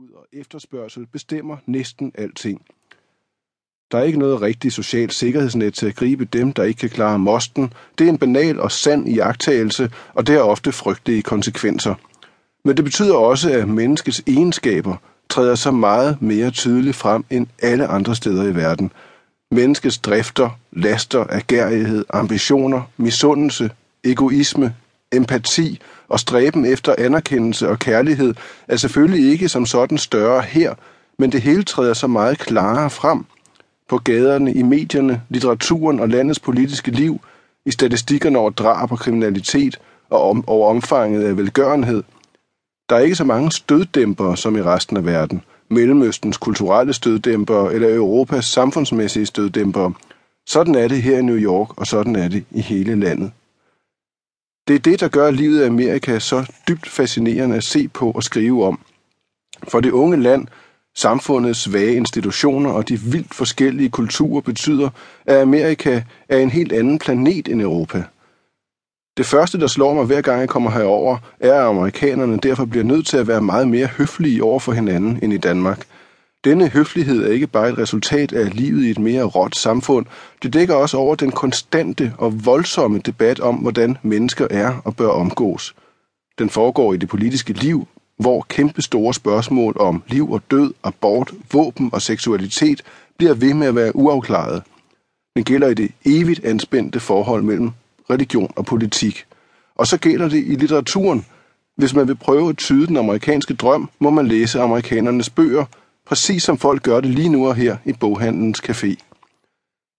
Udbud og efterspørgsel bestemmer næsten alting. Der er ikke noget rigtigt socialt sikkerhedsnet til at gribe dem, der ikke kan klare mosten. Det er en banal og sand iagtagelse, og det har ofte frygtelige konsekvenser. Men det betyder også, at menneskets egenskaber træder så meget mere tydeligt frem end alle andre steder i verden. Menneskets drifter, laster, agerighed, ambitioner, misundelse, egoisme, empati og stræben efter anerkendelse og kærlighed er selvfølgelig ikke som sådan større her, men det hele træder så meget klarere frem på gaderne, i medierne, litteraturen og landets politiske liv, i statistikkerne over drab og kriminalitet og om, over omfanget af velgørenhed. Der er ikke så mange støddæmpere som i resten af verden. Mellemøstens kulturelle støddæmpere eller Europas samfundsmæssige støddæmpere. Sådan er det her i New York, og sådan er det i hele landet. Det er det, der gør livet i Amerika så dybt fascinerende at se på og skrive om. For det unge land, samfundets svage institutioner og de vildt forskellige kulturer betyder, at Amerika er en helt anden planet end Europa. Det første, der slår mig hver gang jeg kommer herover, er, at amerikanerne derfor bliver nødt til at være meget mere høflige over for hinanden end i Danmark – denne høflighed er ikke bare et resultat af livet i et mere råt samfund, det dækker også over den konstante og voldsomme debat om, hvordan mennesker er og bør omgås. Den foregår i det politiske liv, hvor kæmpe store spørgsmål om liv og død, abort, våben og seksualitet bliver ved med at være uafklaret. Den gælder i det evigt anspændte forhold mellem religion og politik. Og så gælder det i litteraturen. Hvis man vil prøve at tyde den amerikanske drøm, må man læse amerikanernes bøger – præcis som folk gør det lige nu og her i boghandelens café.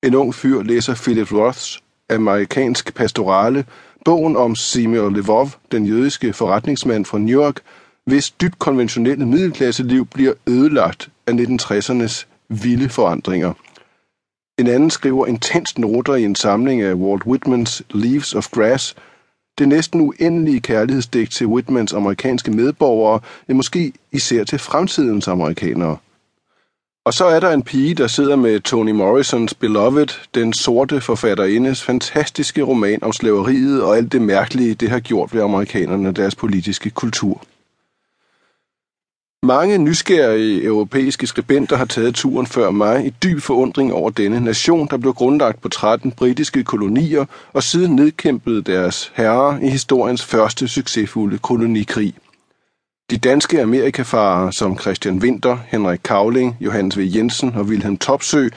En ung fyr læser Philip Roths amerikansk pastorale, bogen om Simeon Levov, den jødiske forretningsmand fra New York, hvis dybt konventionelle middelklasseliv bliver ødelagt af 1960'ernes vilde forandringer. En anden skriver intens noter i en samling af Walt Whitmans Leaves of Grass – det næsten uendelige kærlighedsdigt til Whitmans amerikanske medborgere, men måske især til fremtidens amerikanere. Og så er der en pige, der sidder med Toni Morrisons Beloved, den sorte forfatterindes fantastiske roman om slaveriet og alt det mærkelige, det har gjort ved amerikanerne og deres politiske kultur. Mange nysgerrige europæiske skribenter har taget turen før mig i dyb forundring over denne nation, der blev grundlagt på 13 britiske kolonier og siden nedkæmpede deres herrer i historiens første succesfulde kolonikrig. De danske amerikafarere som Christian Winter, Henrik Kavling, Johannes V. Jensen og Wilhelm Topsø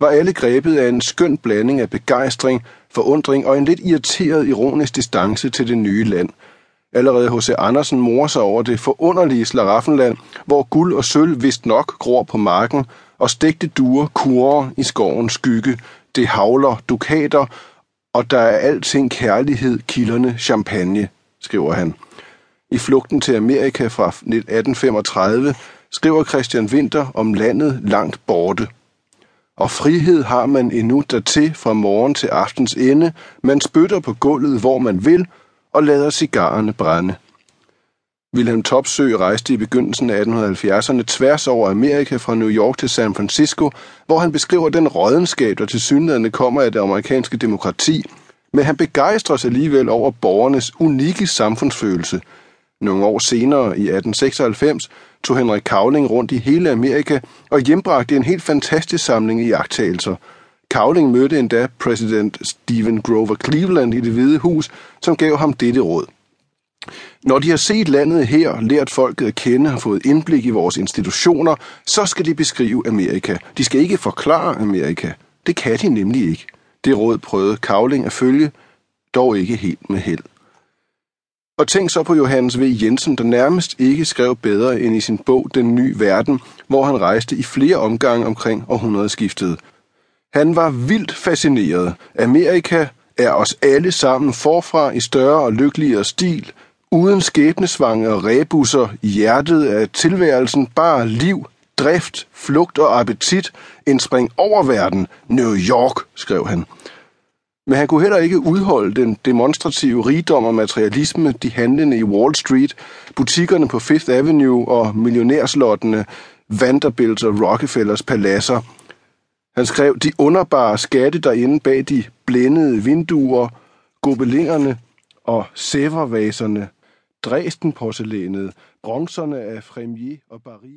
var alle grebet af en skøn blanding af begejstring, forundring og en lidt irriteret ironisk distance til det nye land – Allerede H.C. Andersen morer sig over det forunderlige Slaraffenland, hvor guld og sølv vist nok gror på marken, og stegte duer kurer i skovens skygge. Det havler dukater, og der er alting kærlighed, kilderne, champagne, skriver han. I flugten til Amerika fra 1835 skriver Christian Winter om landet langt borte. Og frihed har man endnu dertil fra morgen til aftens ende. Man spytter på gulvet, hvor man vil, og lader cigarerne brænde. Wilhelm Topsø rejste i begyndelsen af 1870'erne tværs over Amerika fra New York til San Francisco, hvor han beskriver den rådenskab, der til synligheden kommer af det amerikanske demokrati, men han begejstrer sig alligevel over borgernes unikke samfundsfølelse. Nogle år senere, i 1896, tog Henrik Kavling rundt i hele Amerika og hjembragte en helt fantastisk samling i jagttagelser – Cowling mødte endda præsident Stephen Grover Cleveland i det hvide hus, som gav ham dette råd. Når de har set landet her, lært folket at kende og fået indblik i vores institutioner, så skal de beskrive Amerika. De skal ikke forklare Amerika. Det kan de nemlig ikke. Det råd prøvede Kavling at følge, dog ikke helt med held. Og tænk så på Johannes V. Jensen, der nærmest ikke skrev bedre end i sin bog Den Nye Verden, hvor han rejste i flere omgange omkring århundredeskiftet – han var vildt fascineret. Amerika er os alle sammen forfra i større og lykkeligere stil, uden skæbnesvange og rebusser i hjertet af tilværelsen, bare liv, drift, flugt og appetit, en spring over verden, New York, skrev han. Men han kunne heller ikke udholde den demonstrative rigdom og materialisme, de handlende i Wall Street, butikkerne på Fifth Avenue og millionærslottene, Vanderbilt og Rockefellers paladser – han skrev, de underbare skatte derinde bag de blændede vinduer, gobelingerne og sævervaserne, Dresden-porcelænet, bronzerne af Fremier og Paris.